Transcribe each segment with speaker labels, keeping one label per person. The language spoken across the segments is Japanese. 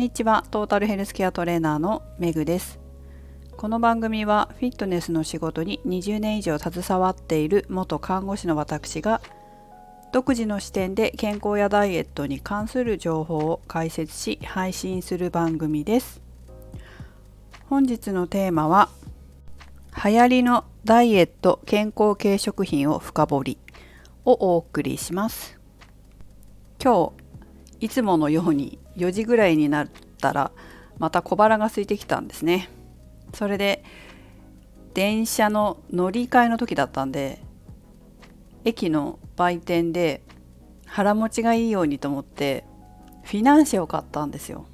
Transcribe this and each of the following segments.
Speaker 1: にちは。トータルヘルスケアトレーナーのメグです。この番組はフィットネスの仕事に20年以上携わっている元看護師の私が独自の視点で健康やダイエットに関する情報を解説し配信する番組です。本日のテーマは流行りのダイエット健康系食品を深掘りをお送りします。今日いつものように4時ぐらいになったらまた小腹が空いてきたんですね。それで電車の乗り換えの時だったんで駅の売店で腹持ちがいいようにと思ってフィナンシェを買ったんですよ。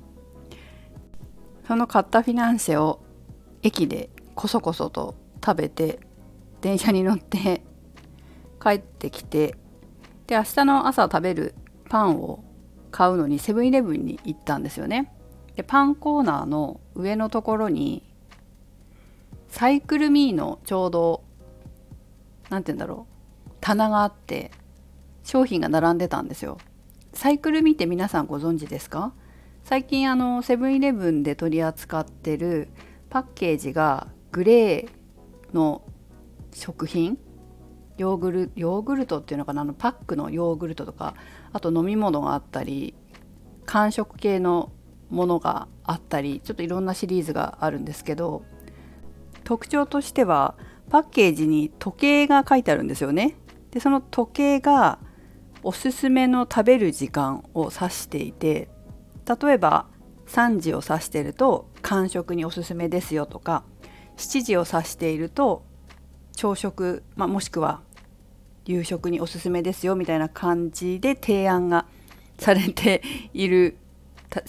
Speaker 1: その買ったフィナンシェを駅でこそこそと食べて電車に乗って帰ってきてで明日の朝食べるパンを買うのにセブンイレブンに行ったんですよね。でパンコーナーの上のところにサイクルミーのちょうど何て言うんだろう棚があって商品が並んでたんですよ。サイクルミーって皆さんご存知ですか？最近あのセブンイレブンで取り扱ってるパッケージがグレーの食品ヨーグルヨーグルトっていうのかな？あのパックのヨーグルトとかあと飲み物があったり間食系のものがあったりちょっといろんなシリーズがあるんですけど特徴としてはパッケージに時計が書いてあるんですよね。でその時計がおすすめの食べる時間を指していて例えば3時を指してると間食におすすめですよとか7時を指していると朝食、まあ、もしくは夕食におすすめですよみたいな感じで提案がされている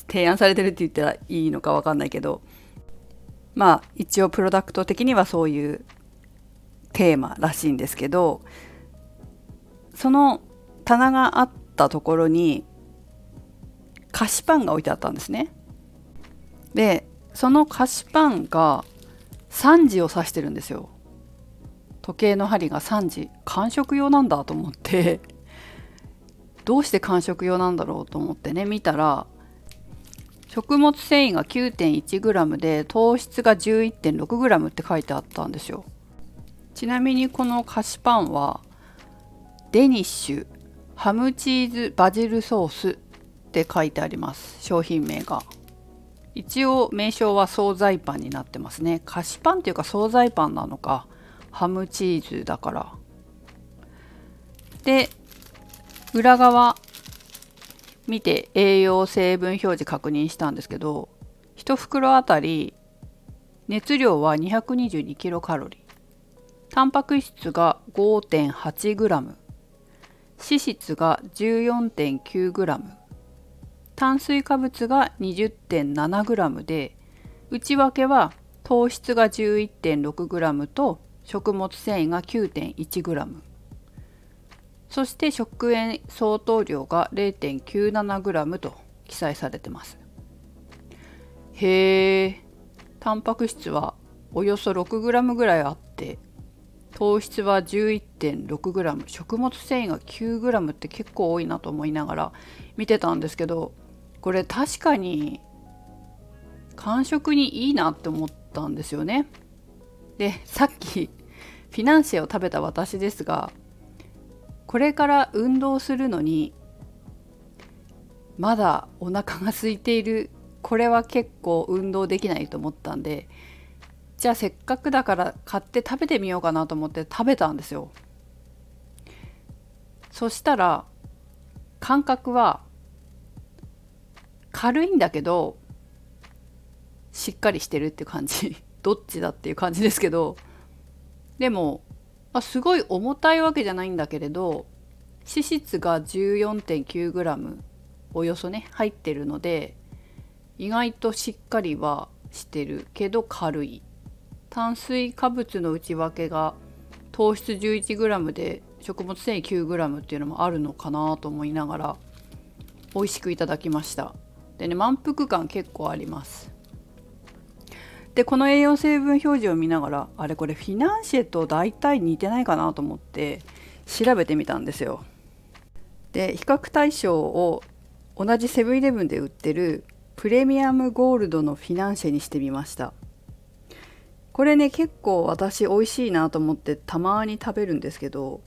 Speaker 1: 提案されてるって言ったらいいのか分かんないけどまあ一応プロダクト的にはそういうテーマらしいんですけどその棚があったところに菓子パンが置いてあったんですね。でその菓子パンが3時を指してるんですよ。時計の針が3時間食用なんだと思ってどうして間食用なんだろうと思ってね見たら食物繊維が 9.1g で糖質が 11.6g って書いてあったんですよ。ちなみにこの菓子パンはデニッシュハムチーズバジルソースって書いてあります商品名が。一応名称は惣菜パンになってますね。菓子パンっていうか惣菜パンなのかハムチーズだから。で裏側見て栄養成分表示確認したんですけど1袋あたり熱量は222キロカロリー。タンパク質が 5.8g 脂質が 14.9g 炭水化物が 20.7g で内訳は糖質が 11.6g と食物繊維が 9.1g そして食塩相当量が 0.97g と記載されてます。へえタンパク質はおよそ 6g ぐらいあって糖質は 11.6g 食物繊維が 9g って結構多いなと思いながら見てたんですけどこれ確かに間食にいいなって思ったんですよね。でさっきフィナンシェを食べた私ですがこれから運動するのにまだお腹が空いている。これは結構運動できないと思ったんでじゃあせっかくだから買って食べてみようかなと思って食べたんですよ。そしたら感覚は軽いんだけどしっかりしてるって感じ。どっちだっていう感じですけどでもあすごい重たいわけじゃないんだけれど脂質が 14.9g およそね入ってるので意外としっかりはしてるけど軽い。炭水化物の内訳が糖質 11g で食物繊維 9g っていうのもあるのかなと思いながら美味しくいただきました。でね満腹感結構あります。でこの栄養成分表示を見ながらあれこれフィナンシェと大体似てないかなと思って調べてみたんですよ。で比較対象を同じセブンイレブンで売ってるプレミアムゴールドのフィナンシェにしてみました。これね結構私美味しいなと思ってたまに食べるんですけど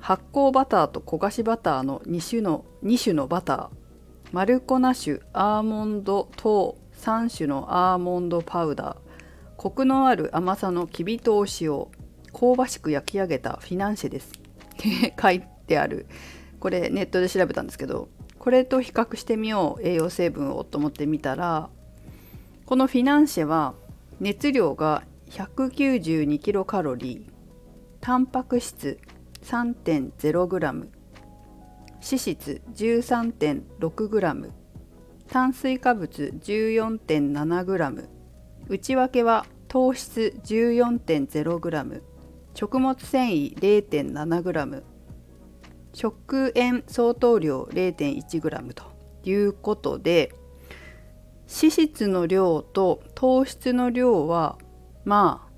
Speaker 1: 発酵バターと焦がしバターの2種の ,2 種のバター。マルコナ種アーモンド等3種のアーモンドパウダー。コクのある甘さのきび糖を使用。香ばしく焼き上げたフィナンシェです。書いてある。これネットで調べたんですけど。これと比較してみよう。栄養成分をと思ってみたらこのフィナンシェは熱量が 192kcal カロリー。タンパク質 3.0g 脂質 13.6g 炭水化物 14.7g 内訳は糖質 14.0g 食物繊維 0.7g 食塩相当量 0.1g ということで脂質の量と糖質の量はまあ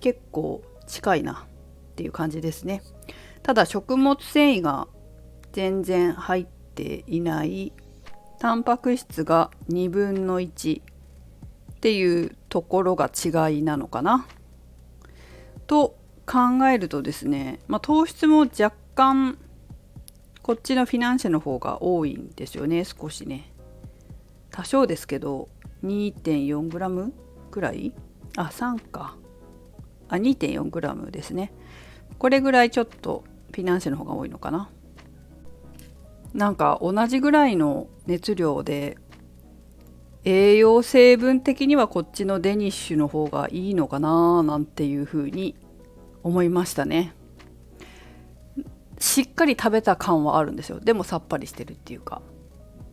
Speaker 1: 結構近いなっていう感じですね。ただ食物繊維が全然入っていないタンパク質が2分の1っていうところが違いなのかな？と考えるとですね、まあ、糖質も若干こっちのフィナンシェの方が多いんですよね少しね。多少ですけど 2.4g ぐらい？あ3か。あ 2.4g ですね。これぐらいちょっとフィナンシェの方が多いのかな？なんか同じぐらいの熱量で栄養成分的にはこっちのデニッシュの方がいいのかななんていうふうに思いましたね。しっかり食べた感はあるんですよ。でもさっぱりしてるっていうか。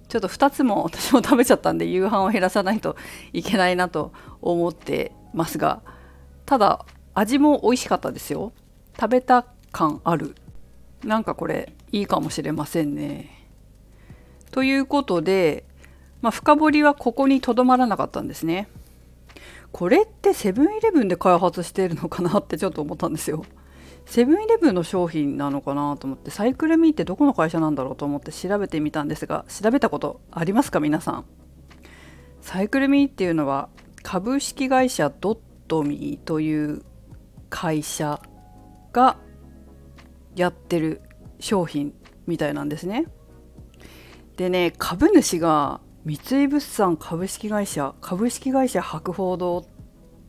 Speaker 1: ちょっと2つも私も食べちゃったんで夕飯を減らさないといけないなと思ってますが。ただ味も美味しかったですよ。食べた感ある。なんかこれいいかもしれませんね。ということで、まあ、深掘りはここにとどまらなかったんですね。これってセブンイレブンで開発しているのかなってちょっと思ったんですよ。セブンイレブンの商品なのかなと思ってサイクルミーってどこの会社なんだろうと思って調べてみたんですが調べたことありますか皆さん？サイクルミーっていうのは株式会社ドットミーという会社がやってる商品みたいなんですね。でね株主が三井物産株式会社株式会社博報堂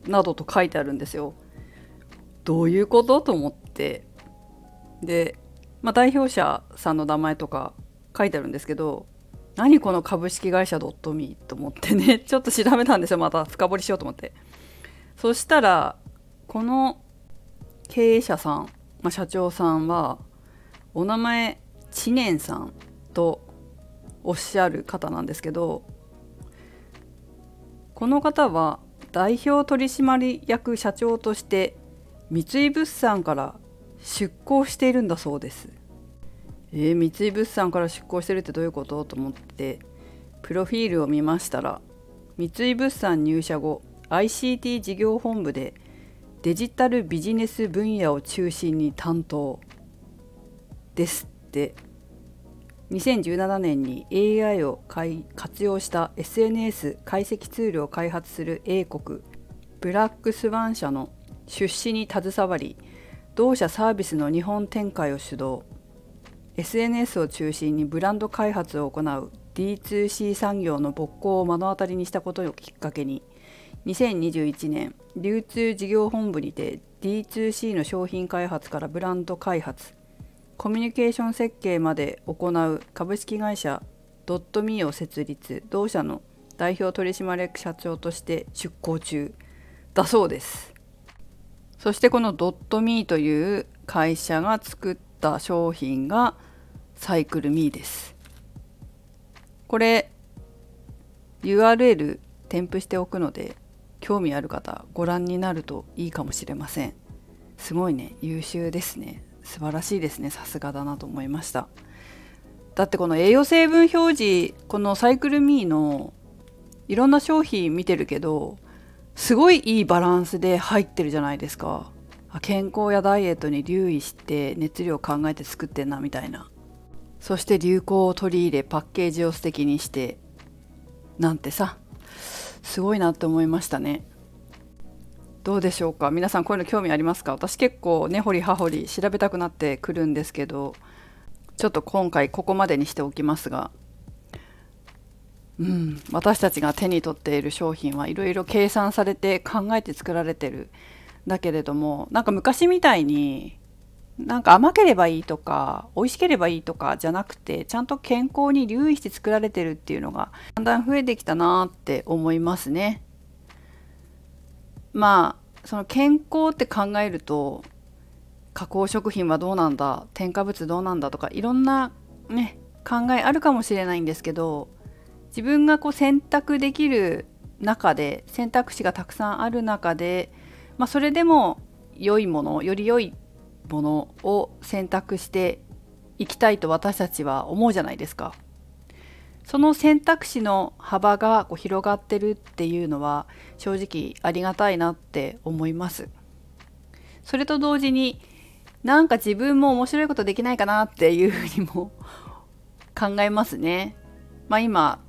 Speaker 1: などと書いてあるんですよ。どういうことと思って。で、まあ、代表者さんの名前とか書いてあるんですけど何この株式会社ドットミーと思ってね ちょっと調べたんですよ。また深掘りしようと思って。そしたらこの経営者さん、まあ、社長さんはお名前知念さんとおっしゃる方なんですけどこの方は代表取締役社長として三井物産から出向しているんだそうです。えー、三井物産から出向してるってどういうこと？と思ってプロフィールを見ましたら三井物産入社後 ICT 事業本部でデジタルビジネス分野を中心に担当ですって。2017年に AI を活用した SNS 解析ツールを開発する英国ブラックスワン社の出資に携わり同社サービスの日本展開を主導。SNS を中心にブランド開発を行う D2C 産業の勃興を目の当たりにしたことをきっかけに2021年流通事業本部にて D2C の商品開発からブランド開発。コミュニケーション設計まで行う株式会社ドットミーを設立同社の代表取締役社長として出向中だそうですそしてこのドットミーという会社が作った商品がサイクルミーです。これ URL 添付しておくので興味ある方ご覧になるといいかもしれません。すごいね優秀ですね素晴らしいですね。さすがだなと思いました。だってこの栄養成分表示このサイクルミーのいろんな商品見てるけどすごいいいバランスで入ってるじゃないですか。健康やダイエットに留意して熱量を考えて作ってんなみたいな。そして流行を取り入れパッケージを素敵にしてなんてさすごいなって思いましたね。どうでしょうか？皆さんこういうの興味ありますか？私結構根掘り葉掘り調べたくなってくるんですけどちょっと今回ここまでにしておきますがうん、私たちが手に取っている商品はいろいろ計算されて考えて作られてるだけれどもなんか昔みたいになんか甘ければいいとか美味しければいいとかじゃなくてちゃんと健康に留意して作られてるっていうのがだんだん増えてきたなって思いますね。まあその健康って考えると加工食品はどうなんだ添加物どうなんだとかいろんなね考えあるかもしれないんですけど自分がこう選択できる中で選択肢がたくさんある中で、まあ、それでも良いものより良いものを選択していきたいと私たちは思うじゃないですか。その選択肢の幅がこう広がってるっていうのは正直ありがたいなって思います。それと同時になんか自分も面白いことできないかなっていうふうにも考えますね。まあ今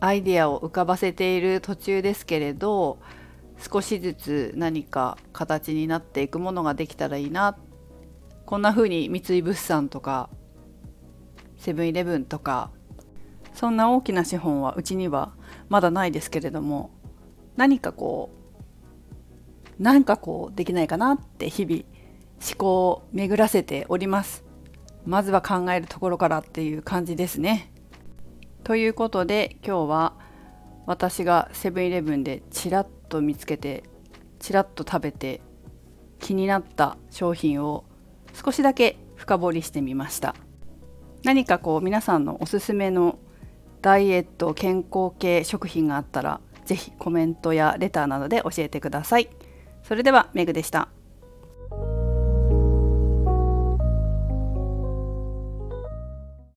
Speaker 1: アイデアを浮かばせている途中ですけれど少しずつ何か形になっていくものができたらいいなこんな風に三井物産とかセブンイレブンとかそんな大きな資本はうちにはまだないですけれども何かこう何かこうできないかなって日々思考を巡らせております。まずは考えるところからっていう感じですね。ということで今日は私がセブンイレブンでちらっと見つけてちらっと食べて気になった商品を少しだけ深掘りしてみました。何かこう皆さんのおすすめのダイエット健康系食品があったら是非コメントやレターなどで教えてください。それではメグでした。